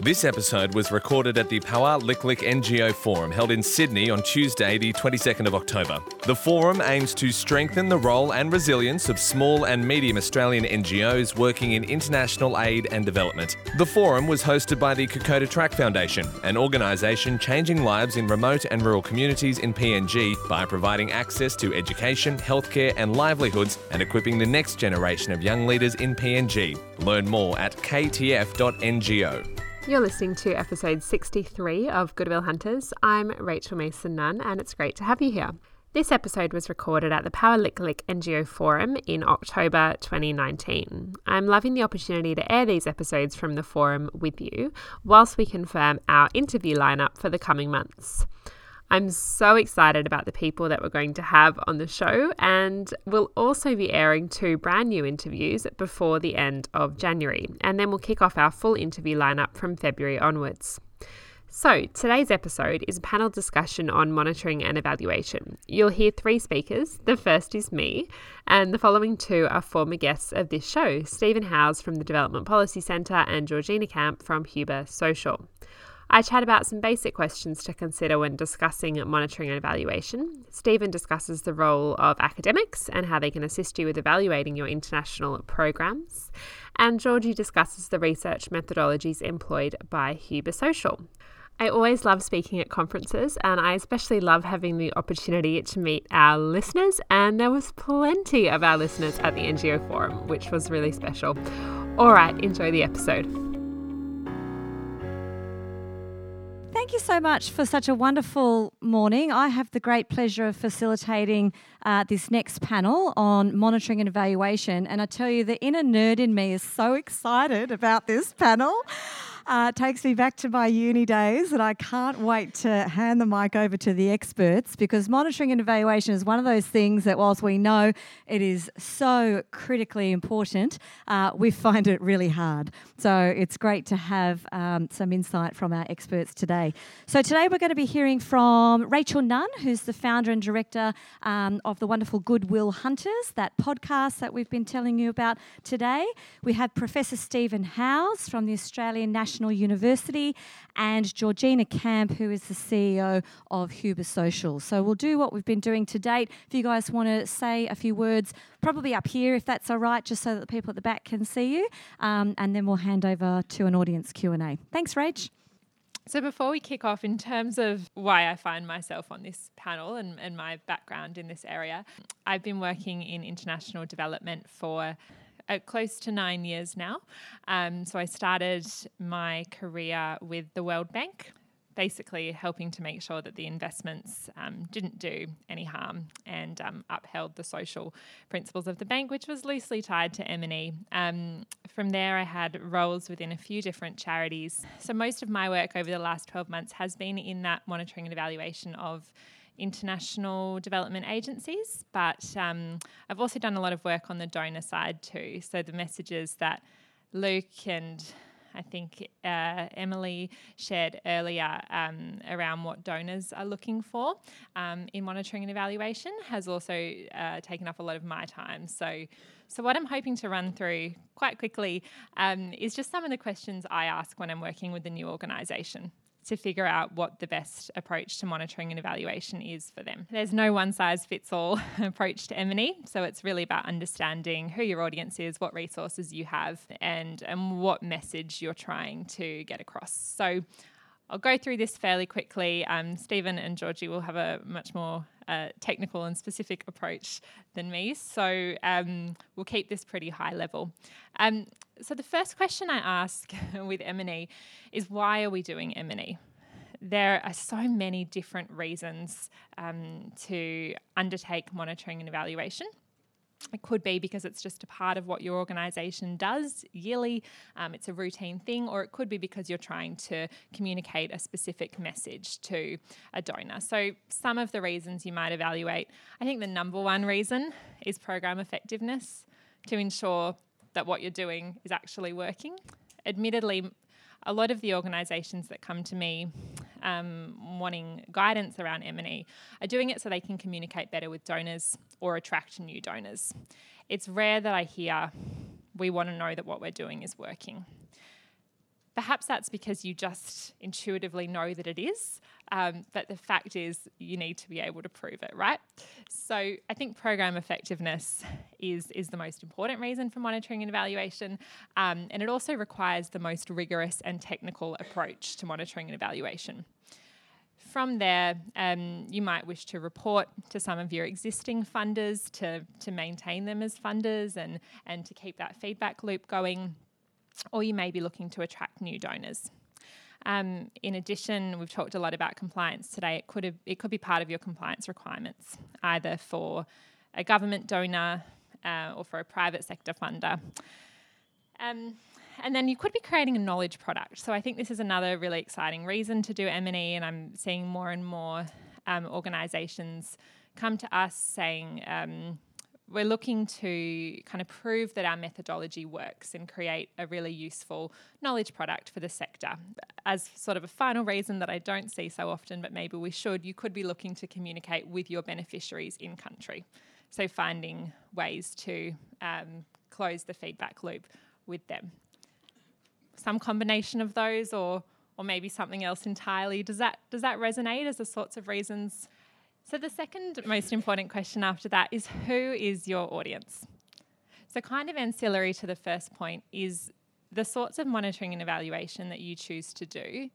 This episode was recorded at the Power Licklick NGO Forum held in Sydney on Tuesday, the 22nd of October. The forum aims to strengthen the role and resilience of small and medium Australian NGOs working in international aid and development. The forum was hosted by the Kokoda Track Foundation, an organisation changing lives in remote and rural communities in PNG by providing access to education, healthcare, and livelihoods and equipping the next generation of young leaders in PNG. Learn more at ktf.ngo. You're listening to episode 63 of Goodwill Hunters. I'm Rachel Mason Nunn, and it's great to have you here. This episode was recorded at the Power Lick Lick NGO Forum in October 2019. I'm loving the opportunity to air these episodes from the forum with you whilst we confirm our interview lineup for the coming months. I'm so excited about the people that we're going to have on the show, and we'll also be airing two brand new interviews before the end of January, and then we'll kick off our full interview lineup from February onwards. So, today's episode is a panel discussion on monitoring and evaluation. You'll hear three speakers. The first is me, and the following two are former guests of this show Stephen Howes from the Development Policy Centre and Georgina Camp from Huber Social. I chat about some basic questions to consider when discussing monitoring and evaluation. Stephen discusses the role of academics and how they can assist you with evaluating your international programs. And Georgie discusses the research methodologies employed by Huber Social. I always love speaking at conferences, and I especially love having the opportunity to meet our listeners. And there was plenty of our listeners at the NGO Forum, which was really special. All right, enjoy the episode. Thank you so much for such a wonderful morning. I have the great pleasure of facilitating uh, this next panel on monitoring and evaluation. And I tell you, the inner nerd in me is so excited about this panel uh, takes me back to my uni days, and I can't wait to hand the mic over to the experts because monitoring and evaluation is one of those things that, whilst we know it is so critically important, uh, we find it really hard. So it's great to have um, some insight from our experts today. So today we're going to be hearing from Rachel Nunn, who's the founder and director um, of the wonderful Goodwill Hunters, that podcast that we've been telling you about today. We have Professor Stephen Howes from the Australian National National University, and Georgina Camp, who is the CEO of Huber Social. So we'll do what we've been doing to date. If you guys want to say a few words, probably up here, if that's all right, just so that the people at the back can see you, um, and then we'll hand over to an audience Q and A. Thanks, Rach. So, before we kick off, in terms of why I find myself on this panel and, and my background in this area, I've been working in international development for uh, close to nine years now. Um, so I started my career with the World Bank, basically helping to make sure that the investments um, didn't do any harm and um, upheld the social principles of the bank, which was loosely tied to M&E. Um, from there, I had roles within a few different charities. So most of my work over the last 12 months has been in that monitoring and evaluation of international development agencies, but um, I've also done a lot of work on the donor side too. So the messages that Luke and I think uh, Emily shared earlier um, around what donors are looking for um, in monitoring and evaluation has also uh, taken up a lot of my time. So, so what I'm hoping to run through quite quickly um, is just some of the questions I ask when I'm working with a new organisation to figure out what the best approach to monitoring and evaluation is for them. There's no one size fits all approach to M&E, so it's really about understanding who your audience is, what resources you have, and, and what message you're trying to get across. So I'll go through this fairly quickly. Um, Stephen and Georgie will have a much more uh, technical and specific approach than me, so um, we'll keep this pretty high level. Um, so the first question I ask with M&E is why are we doing M&E? There are so many different reasons um, to undertake monitoring and evaluation. It could be because it's just a part of what your organisation does yearly, um, it's a routine thing, or it could be because you're trying to communicate a specific message to a donor. So, some of the reasons you might evaluate, I think the number one reason is program effectiveness to ensure that what you're doing is actually working. Admittedly, a lot of the organisations that come to me um, wanting guidance around M&E are doing it so they can communicate better with donors or attract new donors. It's rare that I hear we want to know that what we're doing is working. Perhaps that's because you just intuitively know that it is, um, but the fact is you need to be able to prove it, right? So I think program effectiveness is is the most important reason for monitoring and evaluation, um, and it also requires the most rigorous and technical approach to monitoring and evaluation. From there, um, you might wish to report to some of your existing funders to, to maintain them as funders and, and to keep that feedback loop going, or you may be looking to attract new donors. Um, in addition, we've talked a lot about compliance today. It could have, it could be part of your compliance requirements, either for a government donor uh, or for a private sector funder. Um, and then you could be creating a knowledge product. So I think this is another really exciting reason to do M&E, and I'm seeing more and more um, organisations come to us saying um, we're looking to kind of prove that our methodology works and create a really useful knowledge product for the sector. As sort of a final reason that I don't see so often, but maybe we should, you could be looking to communicate with your beneficiaries in country. So finding ways to um, close the feedback loop with them some combination of those or or maybe something else entirely. Does that does that resonate as the sorts of reasons? So the second most important question after that is who is your audience? So kind of ancillary to the first point is the sorts of monitoring and evaluation that you choose to do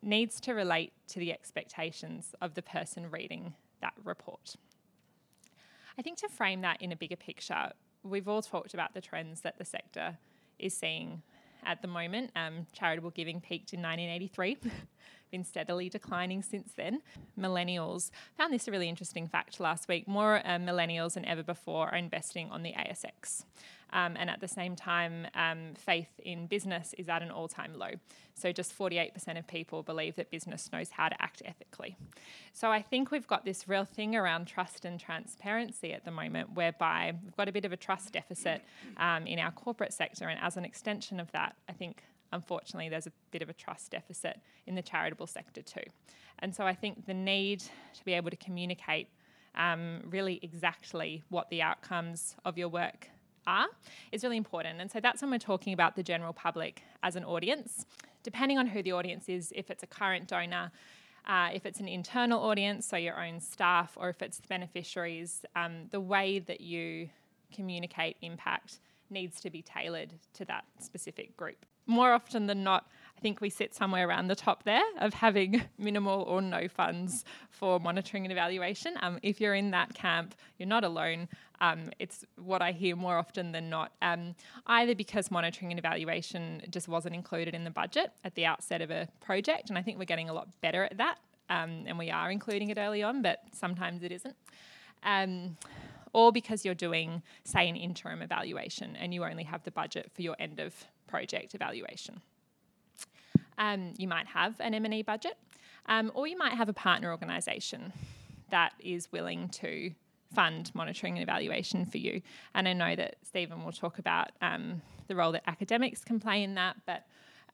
needs to relate to the expectations of the person reading that report. I think to frame that in a bigger picture, we've all talked about the trends that the sector is seeing at the moment. Um, charitable giving peaked in 1983, been steadily declining since then. Millennials found this a really interesting fact last week. More uh, millennials than ever before are investing on the ASX. Um, and at the same time, um, faith in business is at an all time low. So just 48% of people believe that business knows how to act ethically. So I think we've got this real thing around trust and transparency at the moment, whereby we've got a bit of a trust deficit um, in our corporate sector. And as an extension of that, I think unfortunately, there's a bit of a trust deficit in the charitable sector too. And so I think the need to be able to communicate um, really exactly what the outcomes of your work are is really important. And so that's when we're talking about the general public as an audience. Depending on who the audience is, if it's a current donor, uh, if it's an internal audience, so your own staff, or if it's the beneficiaries, um, the way that you communicate impact needs to be tailored to that specific group. More often than not, I think we sit somewhere around the top there of having minimal or no funds for monitoring and evaluation. Um, if you're in that camp, you're not alone. Um, it's what I hear more often than not, um, either because monitoring and evaluation just wasn't included in the budget at the outset of a project, and I think we're getting a lot better at that, um, and we are including it early on, but sometimes it isn't um, or because you're doing, say, an interim evaluation and you only have the budget for your end of project evaluation. Um, you might have an M&E budget, um, or you might have a partner organisation that is willing to fund monitoring and evaluation for you. And I know that Stephen will talk about um, the role that academics can play in that, but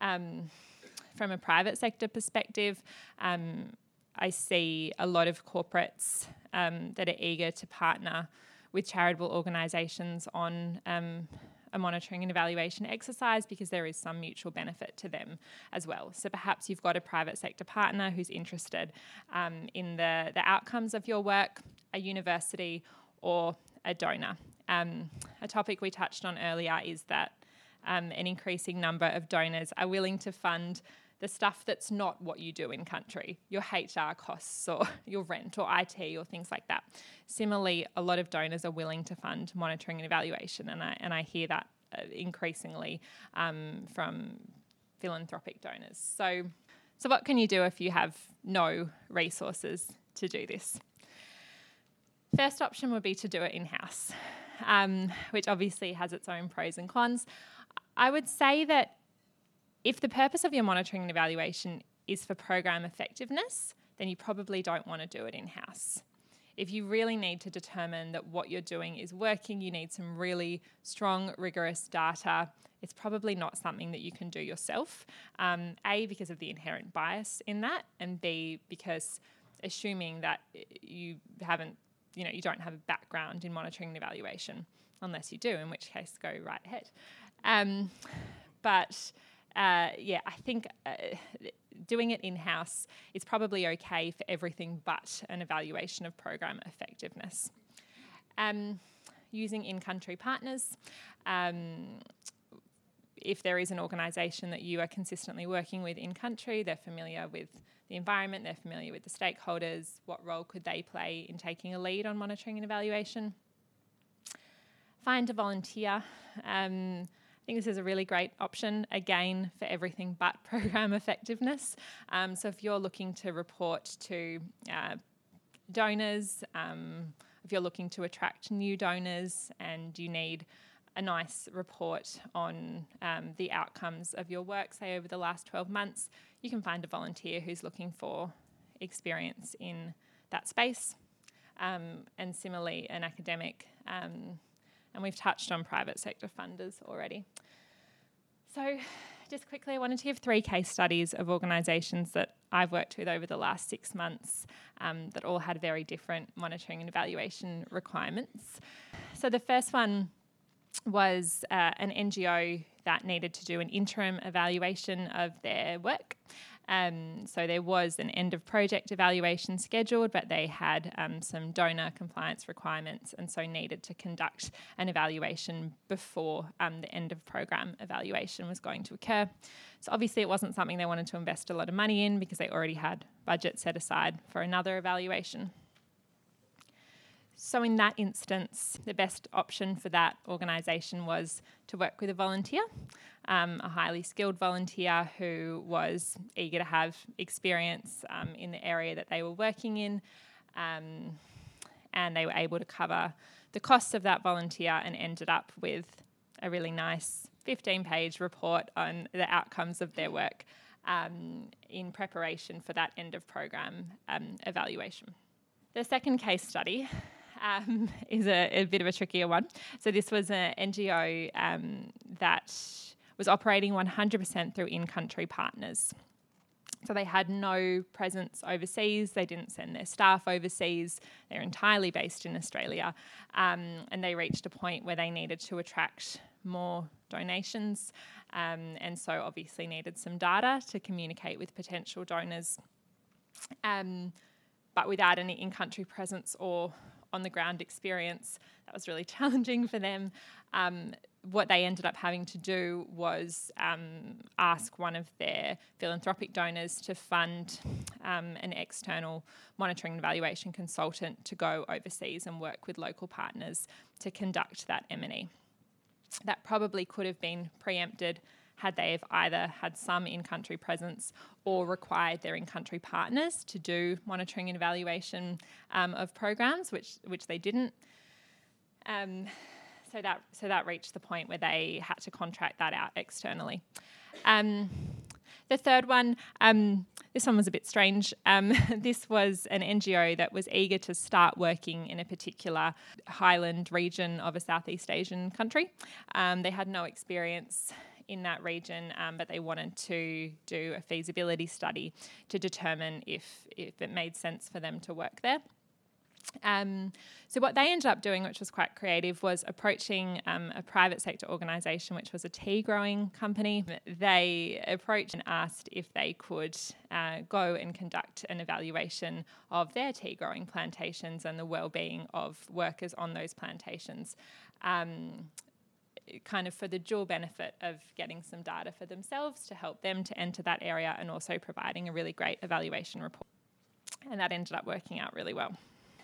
um, from a private sector perspective, um, I see a lot of corporates um, that are eager to partner with charitable organisations on um, a monitoring and evaluation exercise because there is some mutual benefit to them as well. So perhaps you've got a private sector partner who's interested um, in the, the outcomes of your work, a university, or a donor. Um, a topic we touched on earlier is that um, an increasing number of donors are willing to fund the stuff that's not what you do in country, your HR costs or your rent or IT or things like that. Similarly, a lot of donors are willing to fund monitoring and evaluation, and I, and I hear that uh, increasingly um, from philanthropic donors. So, so what can you do if you have no resources to do this? First option would be to do it in house, um, which obviously has its own pros and cons. I would say that if the purpose of your monitoring and evaluation is for program effectiveness, then you probably don't want to do it in house. If you really need to determine that what you're doing is working, you need some really strong, rigorous data. It's probably not something that you can do yourself. Um, a, because of the inherent bias in that, and B, because assuming that you haven't, you know, you don't have a background in monitoring and evaluation, unless you do, in which case go right ahead. Um, but uh, yeah, I think uh, doing it in house is probably okay for everything but an evaluation of program effectiveness. Um, using in country partners. Um, if there is an organisation that you are consistently working with in country, they're familiar with the environment, they're familiar with the stakeholders, what role could they play in taking a lead on monitoring and evaluation? Find a volunteer. Um, I think this is a really great option, again, for everything but program effectiveness. Um, so if you're looking to report to uh, donors, um, if you're looking to attract new donors and you need a nice report on um, the outcomes of your work, say over the last 12 months, you can find a volunteer who's looking for experience in that space. Um, and similarly, an academic. Um, and we've touched on private sector funders already. So, just quickly, I wanted to give three case studies of organisations that I've worked with over the last six months um, that all had very different monitoring and evaluation requirements. So, the first one was uh, an NGO that needed to do an interim evaluation of their work. Um, so there was an end of project evaluation scheduled, but they had um, some donor compliance requirements and so needed to conduct an evaluation before um, the end of program evaluation was going to occur. So obviously, it wasn't something they wanted to invest a lot of money in because they already had budget set aside for another evaluation. So, in that instance, the best option for that organisation was to work with a volunteer, um, a highly skilled volunteer who was eager to have experience um, in the area that they were working in. Um, and they were able to cover the costs of that volunteer and ended up with a really nice 15 page report on the outcomes of their work um, in preparation for that end of program um, evaluation. The second case study um, is a, a, bit of a trickier one. So this was an NGO um, that was operating 100% through in-country partners. So they had no presence overseas. They didn't send their staff overseas. They're entirely based in Australia, um, and they reached a point where they needed to attract more donations, um, and so obviously needed some data to communicate with potential donors. Um, but without any in-country presence or on the ground experience. That was really challenging for them. Um, what they ended up having to do was um, ask one of their philanthropic donors to fund um, an external monitoring and evaluation consultant to go overseas and work with local partners to conduct that M&E. That probably could have been preempted had they have either had some in-country presence or required their in-country partners to do monitoring and evaluation um, of programs, which which they didn't. So that so that reached the point where they had to contract that out externally. Um, the third one, um, this one was a bit strange. Um, this was an NGO that was eager to start working in a particular highland region of a Southeast Asian country. Um, they had no experience in that region, um, but they wanted to do a feasibility study to determine if, if it made sense for them to work there. Um, so what they ended up doing, which was quite creative, was approaching um, a private sector organisation, which was a tea growing company. They approached and asked if they could uh, go and conduct an evaluation of their tea growing plantations and the well-being of workers on those plantations. Um, kind of for the dual benefit of getting some data for themselves to help them to enter that area and also providing a really great evaluation report. And that ended up working out really well.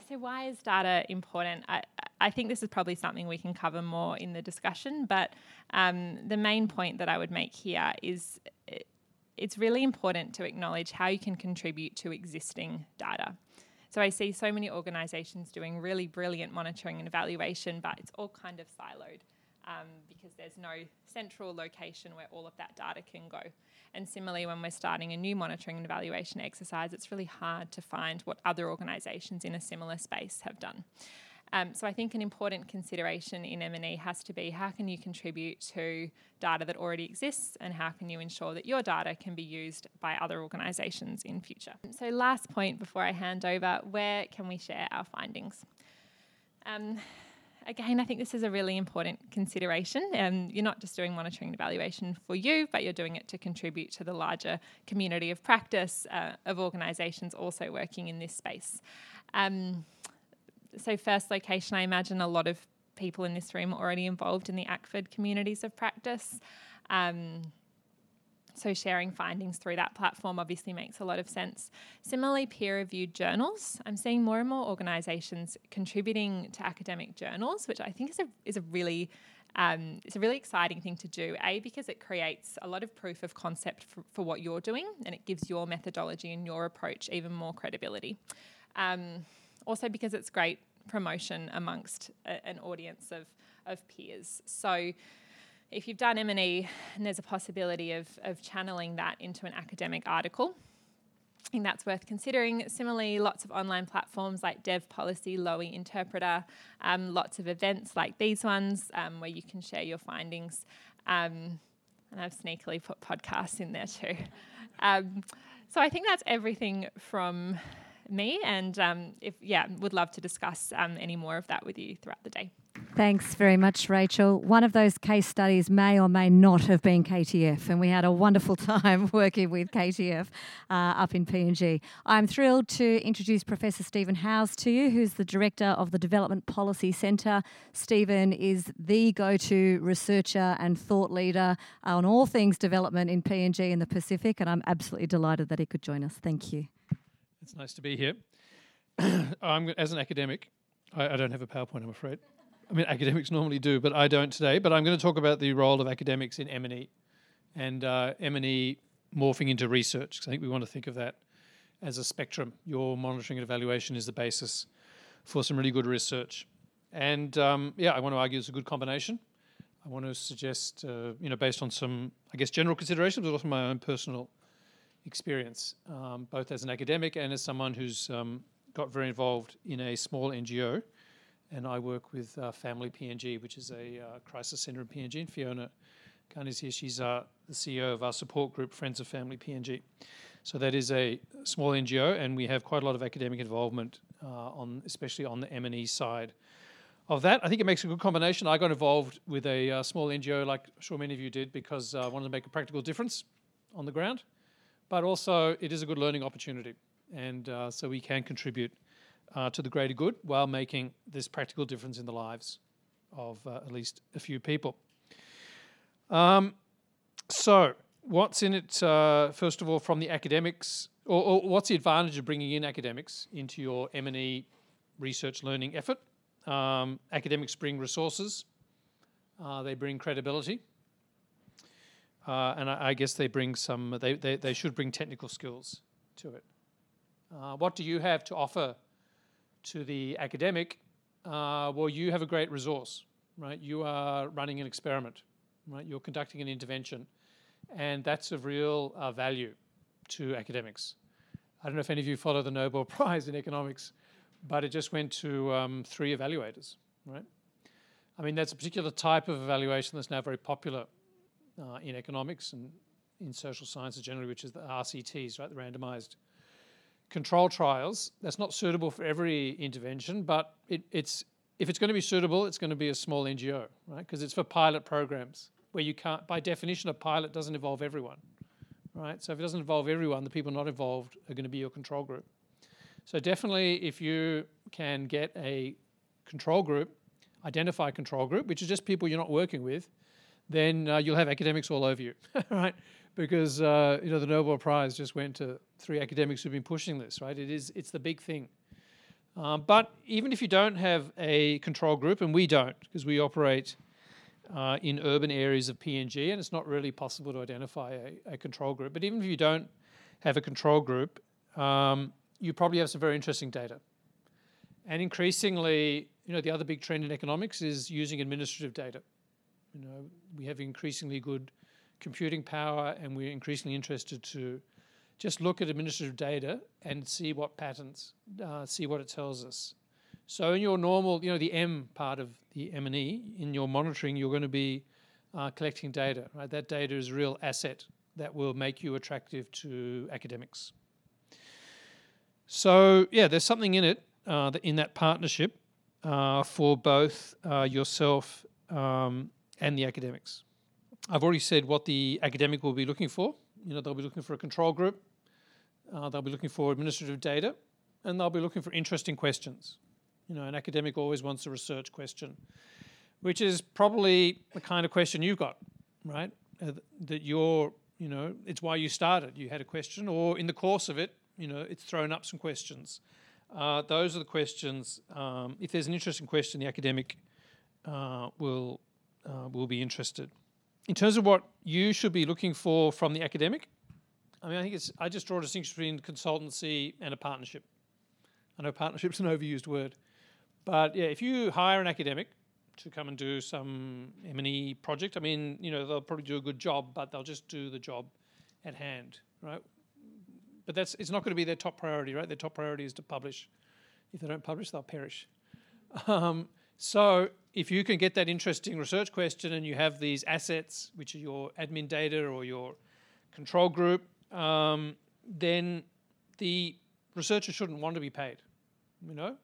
So, why is data important? I, I think this is probably something we can cover more in the discussion, but um, the main point that I would make here is it's really important to acknowledge how you can contribute to existing data. So I see so many organisations doing really brilliant monitoring and evaluation, but it's all kind of siloed um, because there's no central location where all of that data can go. And similarly, when we're starting a new monitoring and evaluation exercise, it's really hard to find what other organisations in a similar space have done. Um, so I think an important consideration in M&E has to be how can you contribute to data that already exists and how can you ensure that your data can be used by other organisations in future. So last point before I hand over, where can we share our findings? Um, again, I think this is a really important consideration. Um, you're not just doing monitoring and evaluation for you, but you're doing it to contribute to the larger community of practice uh, of organisations also working in this space. Um, so, first location, I imagine a lot of people in this room are already involved in the ACFID communities of practice. Um, so, sharing findings through that platform obviously makes a lot of sense. Similarly, peer reviewed journals. I'm seeing more and more organisations contributing to academic journals, which I think is a, is a really um, it's a really exciting thing to do. A, because it creates a lot of proof of concept for, for what you're doing and it gives your methodology and your approach even more credibility. Um, also, because it's great promotion amongst a, an audience of, of peers. So, if you've done M&E and there's a possibility of, of channeling that into an academic article, I think that's worth considering. Similarly, lots of online platforms like Dev Policy, Lowy Interpreter, um, lots of events like these ones um, where you can share your findings. Um, and I've sneakily put podcasts in there too. Um, so I think that's everything from me. And um, if yeah, would love to discuss um, any more of that with you throughout the day. Thanks very much, Rachel. One of those case studies may or may not have been KTF, and we had a wonderful time working with KTF uh, up in PNG. I'm thrilled to introduce Professor Stephen Howes to you, who's the Director of the Development Policy Centre. Stephen is the go to researcher and thought leader on all things development in PNG and the Pacific, and I'm absolutely delighted that he could join us. Thank you. It's nice to be here. I'm, as an academic, I, I don't have a PowerPoint, I'm afraid. I mean, academics normally do, but I don't today. But I'm going to talk about the role of academics in M&E and uh, M&E morphing into research. I think we want to think of that as a spectrum. Your monitoring and evaluation is the basis for some really good research. And um, yeah, I want to argue it's a good combination. I want to suggest, uh, you know, based on some, I guess, general considerations, but also my own personal experience, um, both as an academic and as someone who's um, got very involved in a small NGO and I work with uh, Family PNG, which is a uh, crisis centre in PNG. And Fiona Khan is here. She's uh, the CEO of our support group, Friends of Family PNG. So that is a small NGO, and we have quite a lot of academic involvement uh, on, especially on the M&E side of that. I think it makes a good combination. I got involved with a uh, small NGO, like I'm sure many of you did, because I wanted to make a practical difference on the ground. But also, it is a good learning opportunity, and uh, so we can contribute uh, to the greater good while making this practical difference in the lives of uh, at least a few people. Um, so, what's in it, uh, first of all, from the academics, or, or, what's the advantage of bringing in academics into your M&E research learning effort? Um, academics bring resources, uh, they bring credibility, uh, and I, I, guess they bring some, they, they, they should bring technical skills to it. Uh, what do you have to offer to the academic, uh, well, you have a great resource, right? You are running an experiment, right? You're conducting an intervention, and that's of real uh, value to academics. I don't know if any of you follow the Nobel Prize in economics, but it just went to um, three evaluators, right? I mean, that's a particular type of evaluation that's now very popular uh, in economics and in social sciences generally, which is the RCTs, right? The randomized control trials. That's not suitable for every intervention, but it, it's if it's going to be suitable, it's going to be a small NGO, right? Because it's for pilot programs where you can't, by definition, a pilot doesn't involve everyone, right? So if it doesn't involve everyone, the people not involved are going to be your control group. So definitely, if you can get a control group, identify a control group, which is just people you're not working with, then uh, you'll have academics all over you, right? Because uh, you know the Nobel Prize just went to three academics who've been pushing this. Right? It is it's the big thing. Um, but even if you don't have a control group, and we don't, because we operate uh, in urban areas of PNG, and it's not really possible to identify a, a control group. But even if you don't have a control group, um, you probably have some very interesting data. And increasingly, you know, the other big trend in economics is using administrative data. You know, we have increasingly good computing power, and we're increasingly interested to just look at administrative data and see what patterns, uh, see what it tells us. So in your normal, you know, the M part of the M&E, in your monitoring, you're going to be uh, collecting data, right? That data is a real asset that will make you attractive to academics. So yeah, there's something in it, uh, in that partnership. uh, for both uh, yourself um, and the academics. I've already said what the academic will be looking for. You know, they'll be looking for a control group, uh, they'll be looking for administrative data, and they'll be looking for interesting questions. You know, an academic always wants a research question, which is probably the kind of question you've got, right? Uh, that you're, you know, it's why you started. You had a question, or in the course of it, you know, it's thrown up some questions. Uh, those are the questions. Um, if there's an interesting question, the academic uh, will uh, will be interested. In terms of what you should be looking for from the academic, I mean, I think it's. I just draw a distinction between consultancy and a partnership. I know partnership's an overused word, but yeah, if you hire an academic to come and do some M&E project, I mean, you know, they'll probably do a good job, but they'll just do the job at hand, right? But that's it's not going to be their top priority, right? Their top priority is to publish. If they don't publish, they'll perish. Um, so if you can get that interesting research question and you have these assets, which are your admin data or your control group, um, then the researcher shouldn't want to be paid. You know,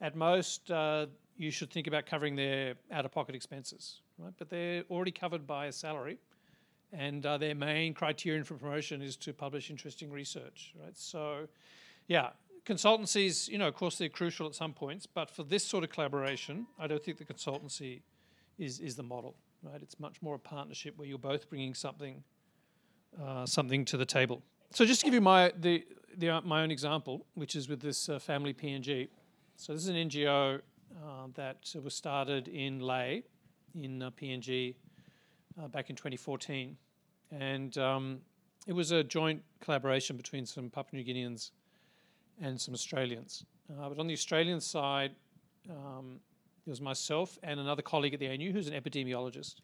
at most uh, you should think about covering their out-of-pocket expenses, right? But they're already covered by a salary, and uh, their main criterion for promotion is to publish interesting research, right? So, yeah, consultancies, you know, of course they're crucial at some points, but for this sort of collaboration, I don't think the consultancy is is the model, right? It's much more a partnership where you're both bringing something uh, something to the table. So just to give you my the, the uh, my own example, which is with this uh, family PNG. So this is an NGO uh, that was started in Lae, in uh, PNG, back in 2014, and um, it was a joint collaboration between some Papua New Guineans and some Australians. but on the Australian side, um, it was myself and another colleague at the ANU who's an epidemiologist.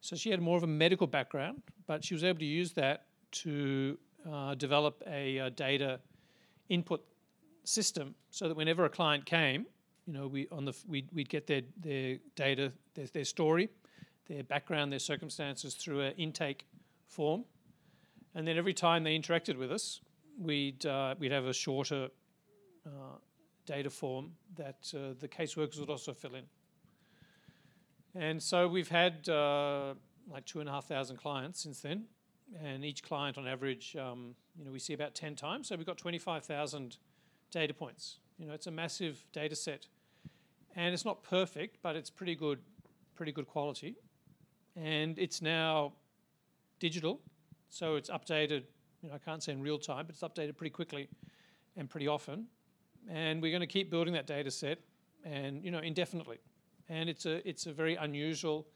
So she had more of a medical background, but she was able to use that to uh, develop a, a, data input system so that whenever a client came, you know, we on the we'd, we'd get their their data, their, their story, their background, their circumstances through an intake form, and then every time they interacted with us, we'd uh, we'd have a shorter uh, data form that uh, the caseworkers would also fill in. And so we've had uh, like two and a half thousand clients since then, and each client on average, um, you know, we see about 10 times. So we've got 25,000 data points. You know, it's a massive data set. And it's not perfect, but it's pretty good, pretty good quality. And it's now digital, so it's updated, you know, I can't say in real time, but it's updated pretty quickly and pretty often. And we're going to keep building that data set and, you know, indefinitely and it's a it's a very unusual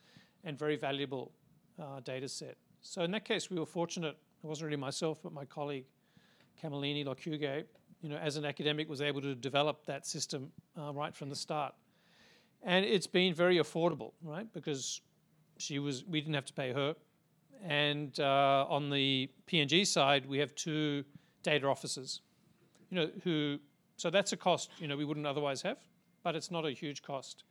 and very valuable uh, data set. So in that case, we were fortunate. It wasn't really myself, but my colleague Kamalini Lokuge, you know, as an academic, was able to develop that system uh, right from the start, and it's been very affordable, right? Because she was, we didn't have to pay her, and uh, on the PNG side, we have two data officers, you know, who. So that's a cost, you know, we wouldn't otherwise have, but it's not a huge cost.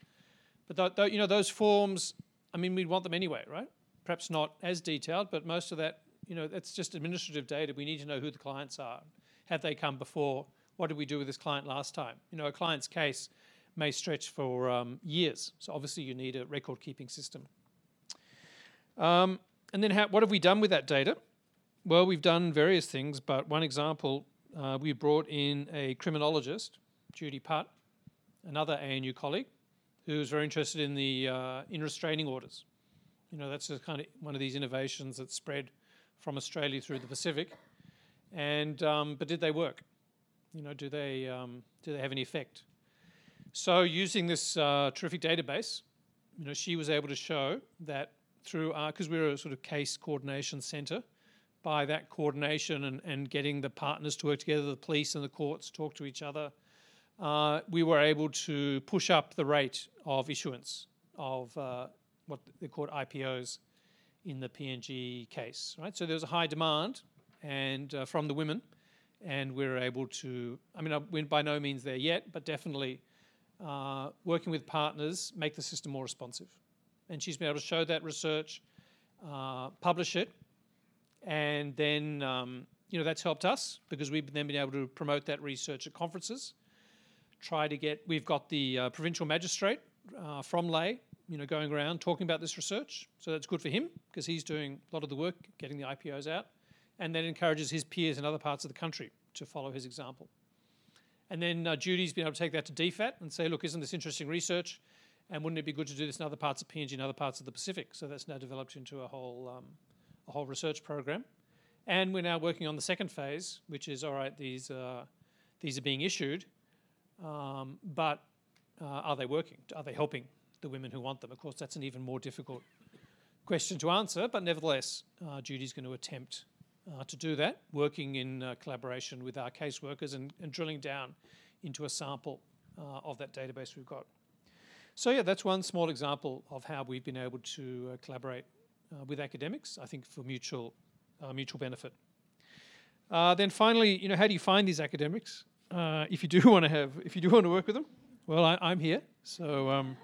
But th- th- you know, those forms, I mean, we'd want them anyway, right? Perhaps not as detailed, but most of that, you know, that's just administrative data. We need to know who the clients are. Have they come before? What did we do with this client last time? You know, a client's case may stretch for um, years. So obviously, you need a record keeping system. Um, and then, how, what have we done with that data? Well, we've done various things, but one example, uh, we brought in a criminologist, Judy Putt, another ANU colleague, who was very interested in the uh, in restraining orders. You know, that's just kind of one of these innovations that spread from Australia through the Pacific. And um, but did they work? You know, do they um, do they have any effect? So using this uh, terrific database, you know, she was able to show that through because we're a sort of case coordination centre, by that coordination and, and getting the partners to work together, the police and the courts talk to each other, uh, we were able to push up the rate of issuance of uh, what they're called IPOs in the PNG case. Right, so there was a high demand, and uh, from the women, and we were able to. I mean, we're by no means there yet, but definitely uh, working with partners make the system more responsive. And she's been able to show that research, uh, publish it, and then um, you know that's helped us because we've then been able to promote that research at conferences try to get. We've got the uh, provincial magistrate uh, from Lae, you know, going around talking about this research. So that's good for him because he's doing a lot of the work getting the IPOs out, and then encourages his peers in other parts of the country to follow his example. And then uh, Judy's been able to take that to DFAT and say, look, isn't this interesting research? And wouldn't it be good to do this in other parts of PNG and other parts of the Pacific? So that's now developed into a whole, um, a whole research program. And we're now working on the second phase, which is all right, these, uh, these are being issued, um, but uh, are they working? Are they helping the women who want them? Of course, that's an even more difficult question to answer, but nevertheless, uh, Judy's going to attempt uh, to do that, working in uh, collaboration with our caseworkers and, and, drilling down into a sample uh, of that database we've got. So yeah, that's one small example of how we've been able to uh, collaborate uh, with academics, I think for mutual, uh, mutual benefit. then finally, you know, how do you find these academics? if you do want to have, if you do want to work with them, well, I, am here, so um,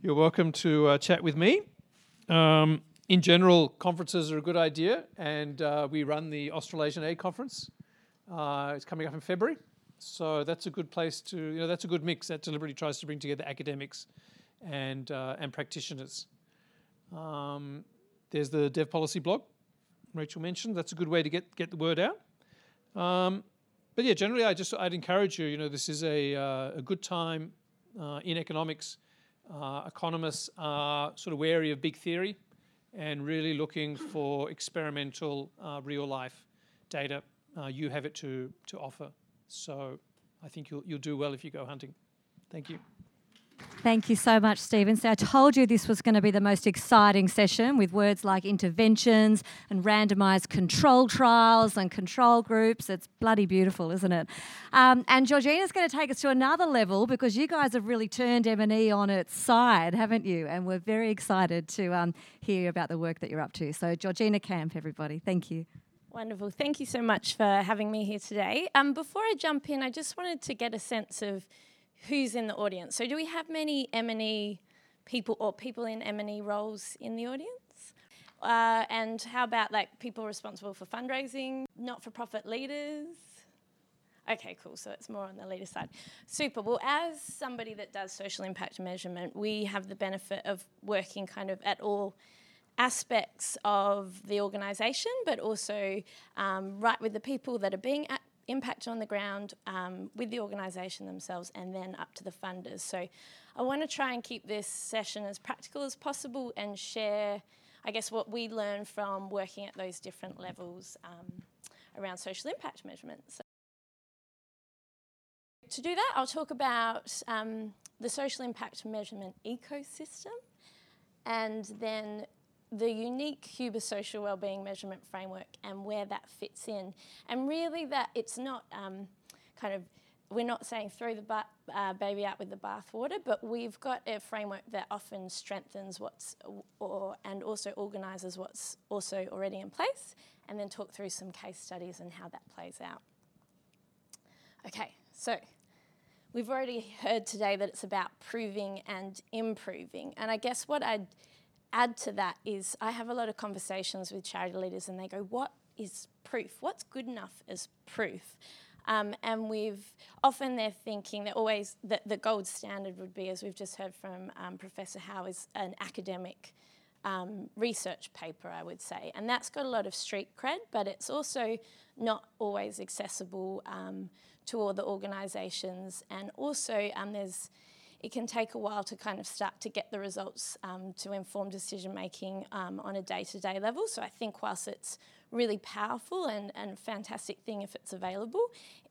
you're welcome to chat with me. Um, in general, conferences are a good idea, and uh, we run the Australasian Aid Conference. Uh, it's coming up in February, so that's a good place to, you know, that's a good mix that deliberately tries to bring together academics and uh, and practitioners. Um, there's the Dev Policy blog, Rachel mentioned. That's a good way to get get the word out. Um, but yeah, generally, I just I'd encourage you. You know, this is a uh, a good time uh, in economics. Uh, economists are sort of wary of big theory and really looking for experimental, uh, real life data. Uh, you have it to, to offer. So I think you'll, you'll do well if you go hunting. Thank you. Thank you so much, Stephen. So I told you this was going to be the most exciting session with words like interventions and randomised control trials and control groups. It's bloody beautiful, isn't it? Um, and Georgina's going to take us to another level because you guys have really turned M&E on its side, haven't you? And we're very excited to um, hear about the work that you're up to. So Georgina Camp, everybody. Thank you. Wonderful. Thank you so much for having me here today. Um, before I jump in, I just wanted to get a sense of who's in the audience. So do we have many M&E people or people in M&E roles in the audience? Uh, and how about like people responsible for fundraising, not-for-profit leaders? Okay, cool. So it's more on the leader side. Super. Well, as somebody that does social impact measurement, we have the benefit of working kind of at all aspects of the organisation, but also um, right with the people that are being impact on the ground um, with the organisation themselves and then up to the funders. So I want to try and keep this session as practical as possible and share, I guess, what we learn from working at those different levels um, around social impact measurement. So to do that, I'll talk about um, the social impact measurement ecosystem and then the unique Huber social wellbeing measurement framework and where that fits in. And really that it's not um, kind of, we're not saying throw the uh, baby out with the bathwater, but we've got a framework that often strengthens what's, or, and also organises what's also already in place, and then talk through some case studies and how that plays out. Okay, so we've already heard today that it's about proving and improving, and I guess what I'd add to that is I have a lot of conversations with charity leaders and they go, What is proof? What's good enough as proof? Um, and we've often they're thinking that always that the gold standard would be, as we've just heard from um, Professor Howe, is an academic um, research paper, I would say. And that's got a lot of street cred, but it's also not always accessible um, to all the organisations. And also, um, there's it can take a while to kind of start to get the results um, to inform decision making um, on a day to day level. So I think whilst it's really powerful and, and fantastic thing if it's available,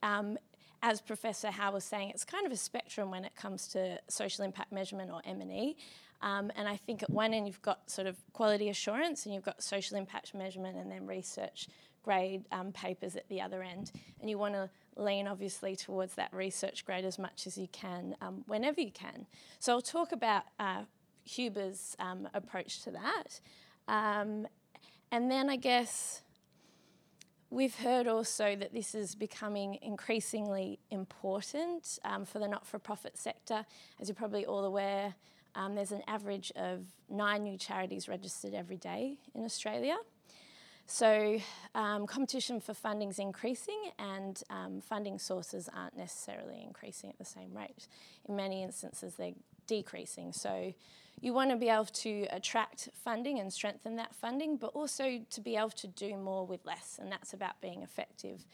um, as Professor Howe was saying, it's kind of a spectrum when it comes to social impact measurement or M&E. Um, and I think at one end you've got sort of quality assurance and you've got social impact measurement and then research grade um, papers at the other end. And you want to lean obviously towards that research grade as much as you can um, whenever you can. So I'll talk about uh, Huber's um, approach to that. Um, and then I guess we've heard also that this is becoming increasingly important um, for the not-for-profit sector. As you're probably all aware, um, there's an average of nine new charities registered every day in Australia. So, um, competition for funding is increasing, and um, funding sources aren't necessarily increasing at the same rate. In many instances, they're decreasing. So, you want to be able to attract funding and strengthen that funding, but also to be able to do more with less, and that's about being effective.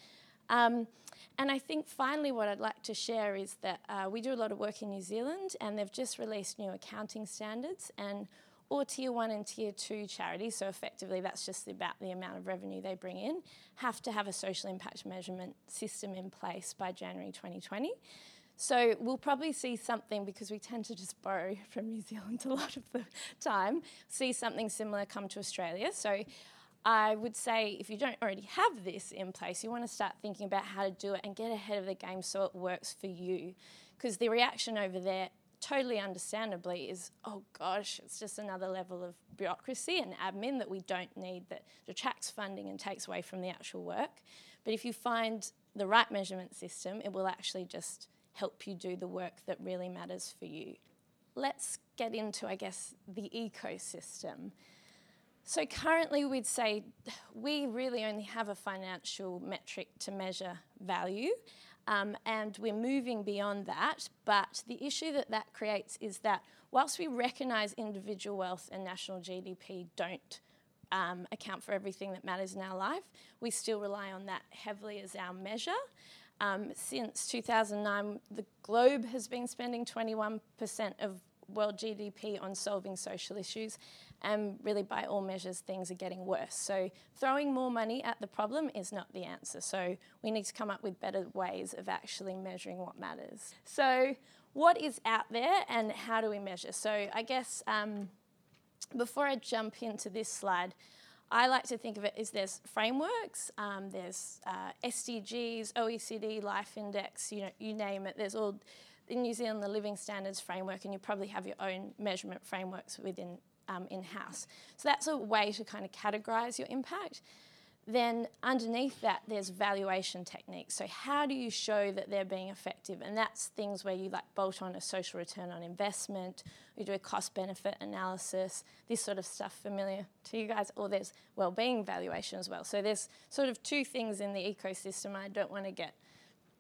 Um, and I think finally, what I'd like to share is that uh, we do a lot of work in New Zealand, and they've just released new accounting standards. And or tier one and tier two charities, so effectively that's just about the amount of revenue they bring in, have to have a social impact measurement system in place by January 2020. So we'll probably see something because we tend to just borrow from New Zealand a lot of the time, see something similar come to Australia. So I would say if you don't already have this in place, you want to start thinking about how to do it and get ahead of the game so it works for you. Because the reaction over there totally understandably is, oh gosh, it's just another level of bureaucracy and admin that we don't need that detracts funding and takes away from the actual work. But if you find the right measurement system, it will actually just help you do the work that really matters for you. Let's get into, I guess, the ecosystem. So currently, we'd say we really only have a financial metric to measure value, um, and we're moving beyond that. But the issue that that creates is that whilst we recognise individual wealth and national GDP don't um, account for everything that matters in our life, we still rely on that heavily as our measure. Um, since 2009, the globe has been spending 21% of world GDP on solving social issues, and really by all measures things are getting worse. So throwing more money at the problem is not the answer. So we need to come up with better ways of actually measuring what matters. So what is out there and how do we measure? So I guess um, before I jump into this slide, I like to think of it as there's frameworks, um, there's uh, SDGs, OECD, Life Index, you know, you name it. There's all in New Zealand the Living Standards framework, and you probably have your own measurement frameworks within um, in house. So that's a way to kind of categorize your impact. Then underneath that, there's valuation techniques. So how do you show that they're being effective? And that's things where you like bolt on a social return on investment, you do a cost benefit analysis, this sort of stuff familiar to you guys. Or there's well-being valuation as well. So there's sort of two things in the ecosystem. I don't want to get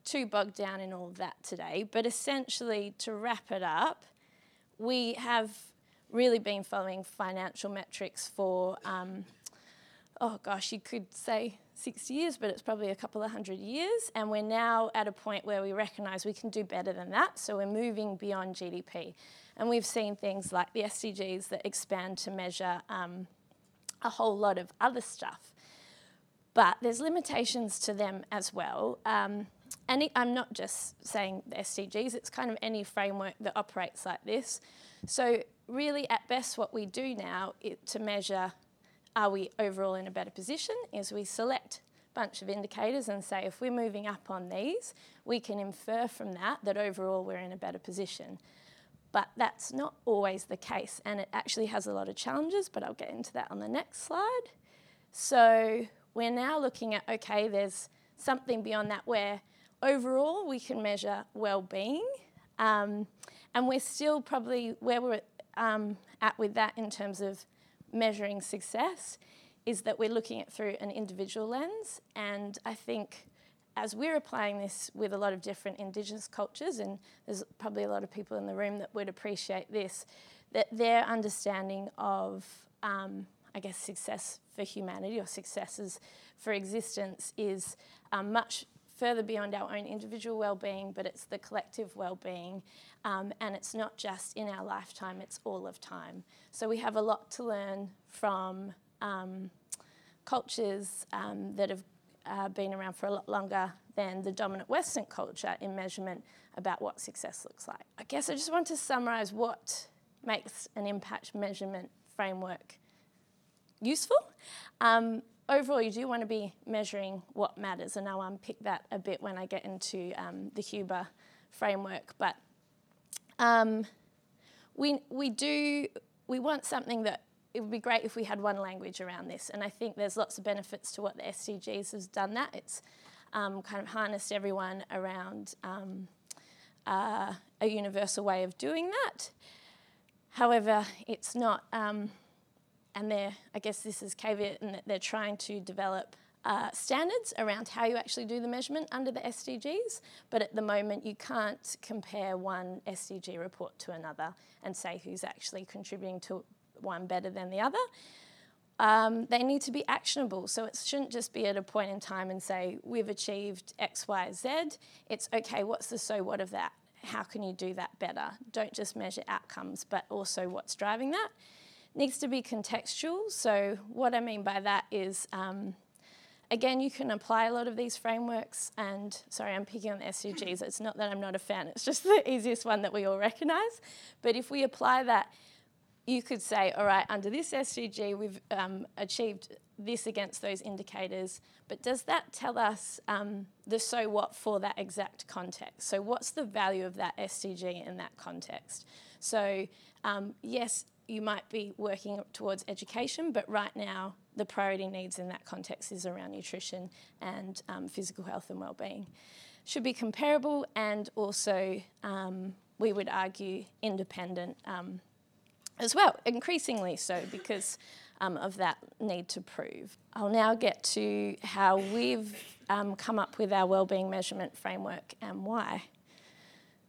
too bogged down in all that today. But essentially, to wrap it up, we have really been following financial metrics for, um, oh gosh, you could say 60 years, but it's probably a couple of hundred years. And we're now at a point where we recognise we can do better than that. So we're moving beyond GDP. And we've seen things like the SDGs that expand to measure um, a whole lot of other stuff. But there's limitations to them as well. Um, and I'm not just saying the SDGs, it's kind of any framework that operates like this. So really, at best, what we do now to measure are we overall in a better position is we select a bunch of indicators and say if we're moving up on these, we can infer from that that overall we're in a better position. But that's not always the case, and it actually has a lot of challenges, but I'll get into that on the next slide. So we're now looking at okay, there's something beyond that where overall we can measure well-being, um, and we're still probably where we're um, at with that in terms of measuring success is that we're looking at through an individual lens. And I think as we're applying this with a lot of different Indigenous cultures, and there's probably a lot of people in the room that would appreciate this, that their understanding of, um, I guess, success for humanity or successes for existence is um, much further beyond our own individual well-being, but it's the collective well-being, um, and it's not just in our lifetime; it's all of time. So we have a lot to learn from um, cultures um, that have uh, been around for a lot longer than the dominant Western culture in measurement about what success looks like. I guess I just want to summarise what makes an impact measurement framework useful. Um, overall, you do want to be measuring what matters, and I'll unpick that a bit when I get into um, the Huber framework. But um, we, we do, we want something that it would be great if we had one language around this, and I think there's lots of benefits to what the SDGs has done that. It's um, kind of harnessed everyone around um, uh, a universal way of doing that. However, it's not um, and they're, I guess this is caveat, and they're trying to develop uh, standards around how you actually do the measurement under the SDGs, but at the moment you can't compare one SDG report to another and say who's actually contributing to one better than the other. Um, they need to be actionable, so it shouldn't just be at a point in time and say we've achieved X, Y, Z. It's okay, what's the so what of that? How can you do that better? Don't just measure outcomes, but also what's driving that. Needs to be contextual. So, what I mean by that is um, Again, you can apply a lot of these frameworks, and sorry, I'm picking on the SDGs. It's not that I'm not a fan, it's just the easiest one that we all recognise. But if we apply that, you could say, all right, under this SDG, we've um, achieved this against those indicators, but does that tell us um, the so what for that exact context? So, what's the value of that SDG in that context? So, um, yes, you might be working towards education, but right now the priority needs in that context is around nutrition and um, physical health and well-being. Should be comparable and also, um, we would argue, independent um, as well, increasingly so because um, of that need to prove. I'll now get to how we've um, come up with our wellbeing measurement framework and why.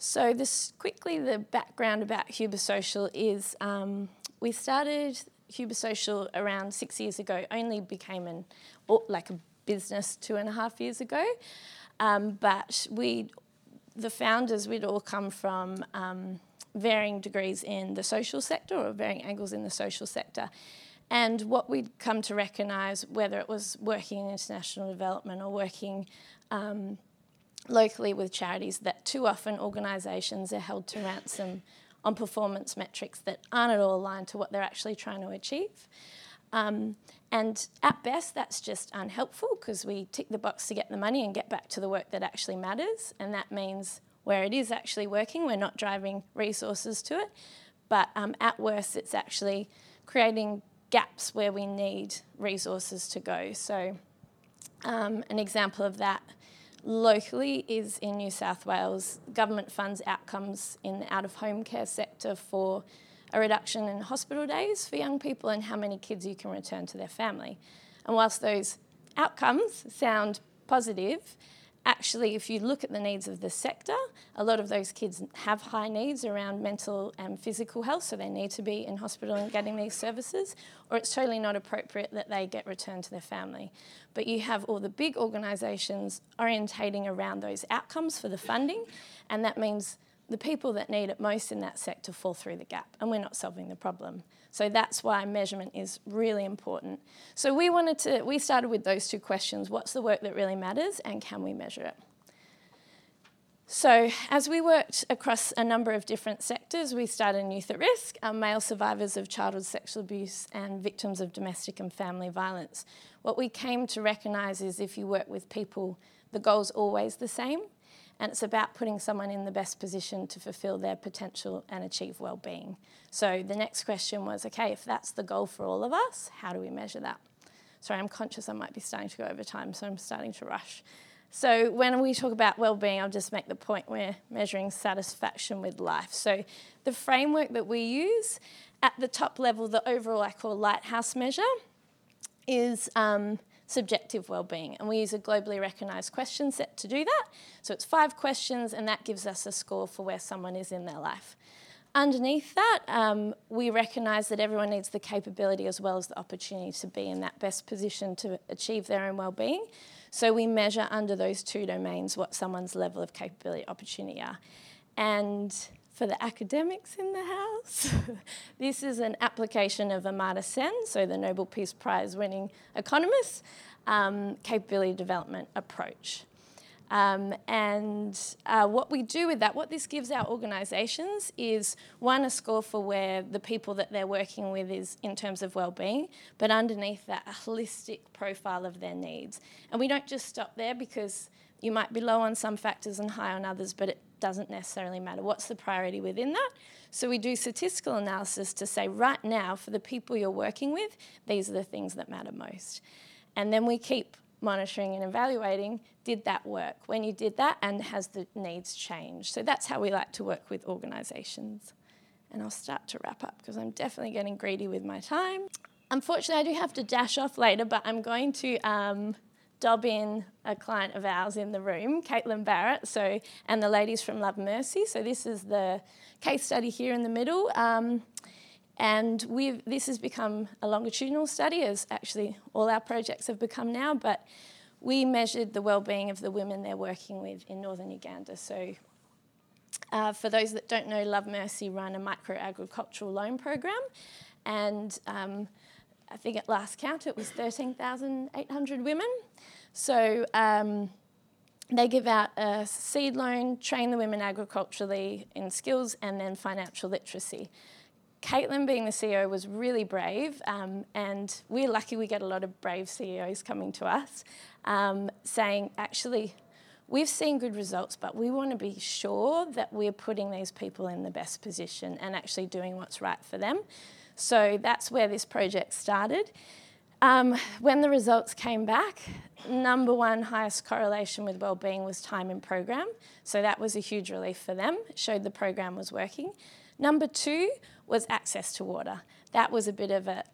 So, this quickly the background about Huber Social is um, we started Huber Social around six years ago. Only became an like a business two and a half years ago, um, but we, the founders, we'd all come from um, varying degrees in the social sector or varying angles in the social sector. And what we'd come to recognise, whether it was working in international development or working um, locally with charities that too often organisations are held to ransom on performance metrics that aren't at all aligned to what they're actually trying to achieve. Um, and at best, that's just unhelpful because we tick the box to get the money and get back to the work that actually matters. And that means where it is actually working, we're not driving resources to it. But um, at worst, it's actually creating gaps where we need resources to go. So, um, an example of that locally is in New South Wales. Government funds outcomes in the out of home care sector for a reduction in hospital days for young people and how many kids you can return to their family. And whilst those outcomes sound positive, actually, if you look at the needs of the sector, a lot of those kids have high needs around mental and physical health, so they need to be in hospital and getting these services, or it's totally not appropriate that they get returned to their family. But you have all the big organisations orientating around those outcomes for the funding, and that means the people that need it most in that sector fall through the gap, and we're not solving the problem. So that's why measurement is really important. So we wanted to, we started with those two questions what's the work that really matters, and can we measure it? So, as we worked across a number of different sectors, we started in Youth at Risk, our male survivors of childhood sexual abuse and victims of domestic and family violence. What we came to recognise is if you work with people, the goal's always the same, and it's about putting someone in the best position to fulfil their potential and achieve well-being. So the next question was, okay, if that's the goal for all of us, how do we measure that? Sorry, I'm conscious I might be starting to go over time, so I'm starting to rush. So when we talk about well-being, I'll just make the point we're measuring satisfaction with life. So the framework that we use at the top level, the overall I call lighthouse measure, is um, subjective well-being. And we use a globally recognised question set to do that. So it's five questions and that gives us a score for where someone is in their life. Underneath that um, we recognise that everyone needs the capability as well as the opportunity to be in that best position to achieve their own well-being. So we measure under those two domains what someone's level of capability opportunity are. And for the academics in the house. this is an application of Amartya Sen, so the Nobel Peace Prize winning economist, um, capability development approach. Um, and uh, what we do with that, what this gives our organisations is one, a score for where the people that they're working with is in terms of well-being, but underneath that, a holistic profile of their needs. And we don't just stop there because you might be low on some factors and high on others, but it doesn't necessarily matter. What's the priority within that? So we do statistical analysis to say, right now, for the people you're working with, these are the things that matter most. And then we keep monitoring and evaluating did that work? When you did that, and has the needs changed? So that's how we like to work with organisations. And I'll start to wrap up because I'm definitely getting greedy with my time. unfortunately, I do have to dash off later, but I'm going to um, dob in a client of ours in the room, Caitlin Barrett, so, and the ladies from Love Mercy. So this is the case study here in the middle. Um, and we've, this has become a longitudinal study, as actually all our projects have become now, but we measured the well-being of the women they're working with in northern Uganda. So uh, for those that don't know, Love Mercy run a micro-agricultural loan program, and um, I think at last count it was 13,800 women. So um, they give out a seed loan, train the women agriculturally in skills, and then financial literacy. Caitlin, being the CEO, was really brave, um, and we're lucky we get a lot of brave CEOs coming to us um, saying, actually, we've seen good results, but we want to be sure that we're putting these people in the best position and actually doing what's right for them. So that's where this project started. Um, when the results came back, number one highest correlation with wellbeing was time in program. So that was a huge relief for them. It showed the program was working. Number two was access to water. That was a bit of a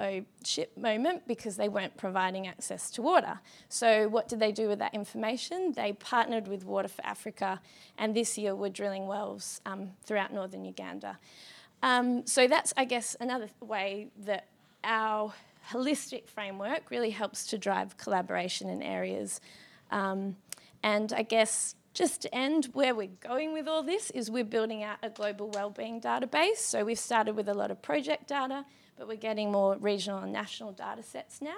oh shit moment because they weren't providing access to water. So what did they do with that information? They partnered with Water for Africa, and this year we're drilling wells um, throughout northern Uganda. Um, so that's, I guess, another way that our holistic framework really helps to drive collaboration in areas. Um, and I guess just to end, where we're going with all this is we're building out a global wellbeing database. So we've started with a lot of project data, but we're getting more regional and national data sets now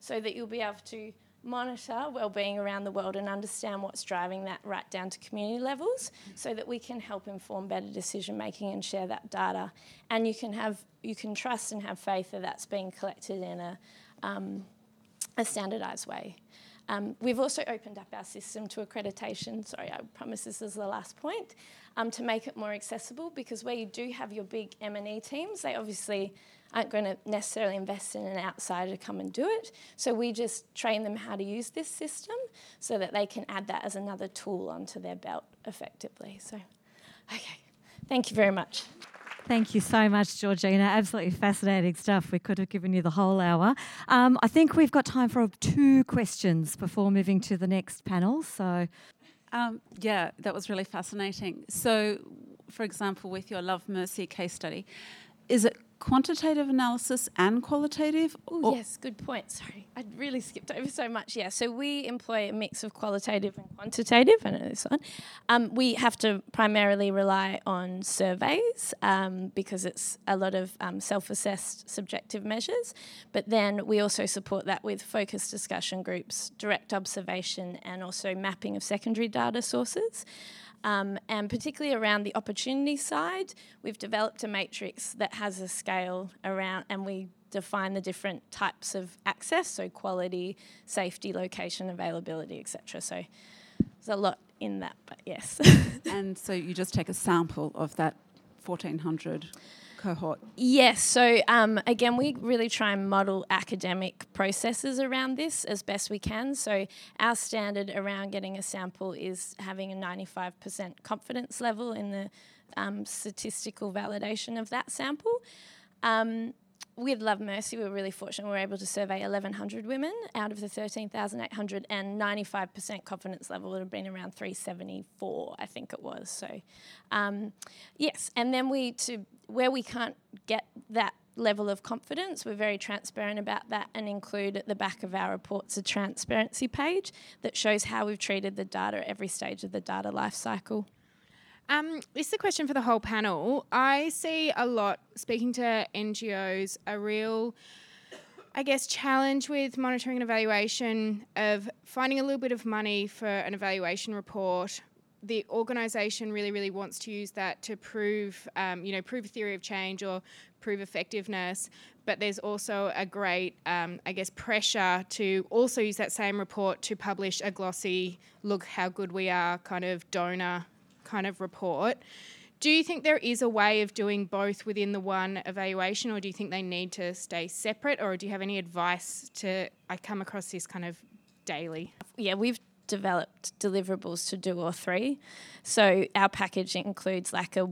so that you'll be able to monitor wellbeing around the world and understand what's driving that right down to community levels so that we can help inform better decision making and share that data and you can have you can trust and have faith that that's being collected in a, um, a standardized way um, we've also opened up our system to accreditation. Sorry, I promise this is the last point. Um, to make it more accessible, because where you do have your big M&E teams, they obviously aren't going to necessarily invest in an outsider to come and do it. So we just train them how to use this system so that they can add that as another tool onto their belt effectively. So, okay, thank you very much. Thank you so much, Georgina. Absolutely fascinating stuff. We could have given you the whole hour. Um, I think we've got time for two questions before moving to the next panel. So, um, yeah, that was really fascinating. So, for example, with your Love Mercy case study, is it quantitative analysis and qualitative? Oh, yes, good point. Sorry, I really skipped over so much. Yeah, so we employ a mix of qualitative and quantitative. I know this one. Um, we have to primarily rely on surveys um, because it's a lot of um, self assessed subjective measures, but then we also support that with focused discussion groups, direct observation, and also mapping of secondary data sources. Um, and particularly around the opportunity side, we've developed a matrix that has a scale around, and we define the different types of access, so quality, safety, location, availability, etc. So there's a lot in that, but yes. and so you just take a sample of that 1400 cohort? Yes. So um, again, we really try and model academic processes around this as best we can. So our standard around getting a sample is having a 95% confidence level in the um, statistical validation of that sample. Um, with Love Mercy, we were really fortunate. We were able to survey 1,100 women out of the 13,800, and 95% confidence level would have been around 374, I think it was. So, um, yes, and then we to where we can't get that level of confidence, we're very transparent about that and include at the back of our reports a transparency page that shows how we've treated the data at every stage of the data life cycle. Um, this is a question for the whole panel. I see a lot, speaking to NGOs, a real, I guess, challenge with monitoring and evaluation of finding a little bit of money for an evaluation report. The organisation really, really wants to use that to prove, um, you know, prove a theory of change or prove effectiveness. But there's also a great, um, I guess, pressure to also use that same report to publish a glossy, look how good we are kind of donor kind of report. Do you think there is a way of doing both within the one evaluation, or do you think they need to stay separate, or do you have any advice to? I come across this kind of daily. Yeah, we've developed deliverables to do all three. So our package includes like a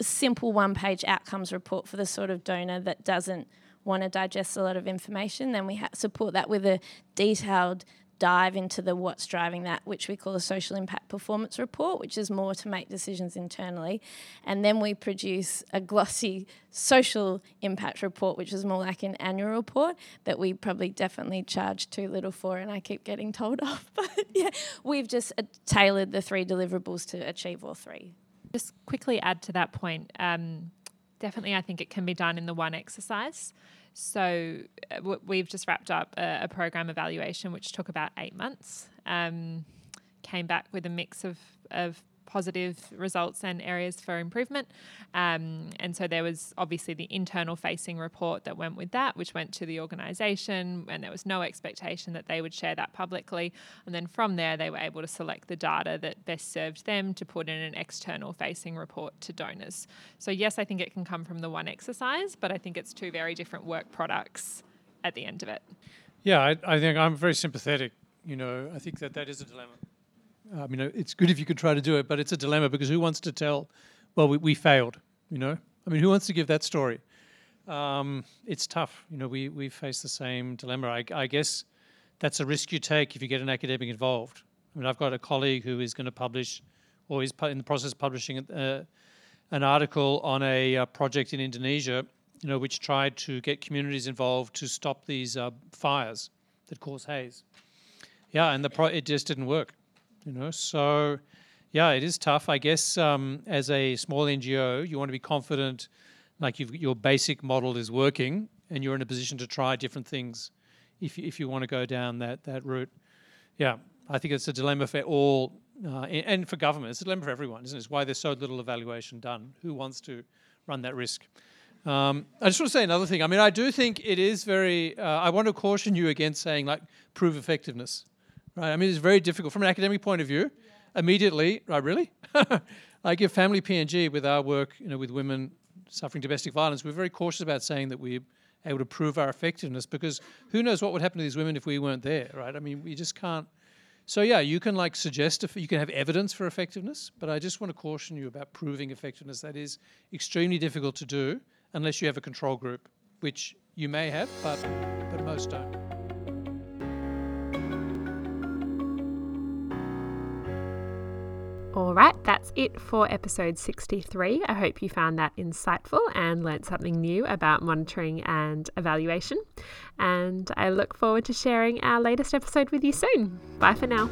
simple one page outcomes report for the sort of donor that doesn't want to digest a lot of information, then we ha- support that with a detailed dive into the what's driving that, which we call a social impact performance report, which is more to make decisions internally. And then we produce a glossy social impact report, which is more like an annual report that we probably definitely charge too little for, and I keep getting told off. But yeah, we've just uh, tailored the three deliverables to achieve all three. Just quickly add to that point. Um, definitely, I think it can be done in the one exercise. So uh, we've just wrapped up a, a, program evaluation which took about eight months. Um, came back with a mix of, of positive results and areas for improvement. Um, and so there was obviously the internal facing report that went with that, which went to the organisation, and there was no expectation that they would share that publicly. And then from there, they were able to select the data that best served them to put in an external facing report to donors. So, yes, I think it can come from the one exercise, but I think it's two very different work products at the end of it. Yeah, I, I think I'm very sympathetic. You know, I think that that is a dilemma. I mean, it's good if you could try to do it, but it's a dilemma because who wants to tell, well, we, we failed, you know? I mean, who wants to give that story? Um, it's tough. You know, we, we face the same dilemma. I, I, guess that's a risk you take if you get an academic involved. I mean, I've got a colleague who is going to publish, or is in the process of publishing uh, an article on a uh, project in Indonesia, you know, which tried to get communities involved to stop these uh, fires that cause haze. Yeah, and the pro- it just didn't work you know. So, yeah, it is tough. I guess um, as a small NGO, you want to be confident, like your basic model is working, and you're in a position to try different things, if you, if you want to go down that that route. Yeah, I think it's a dilemma for all, uh, and for government. It's a dilemma for everyone, isn't it? It's why there's so little evaluation done. Who wants to run that risk? Um, I just want to say another thing. I mean, I do think it is very. Uh, I want to caution you against saying like prove effectiveness. Right? I mean, it's very difficult from an academic point of view. Yeah. Immediately, right? Really? I give Femili PNG with our work, you know, with women suffering domestic violence. We're very cautious about saying that we're able to prove our effectiveness because who knows what would happen to these women if we weren't there, right? I mean, we just can't. So yeah, you can like suggest if you can have evidence for effectiveness, but I just want to caution you about proving effectiveness. That is extremely difficult to do unless you have a control group, which you may have, but but most don't. All right, that's it for episode 63. I hope you found that insightful and learnt something new about monitoring and evaluation. And I look forward to sharing our latest episode with you soon. Bye for now.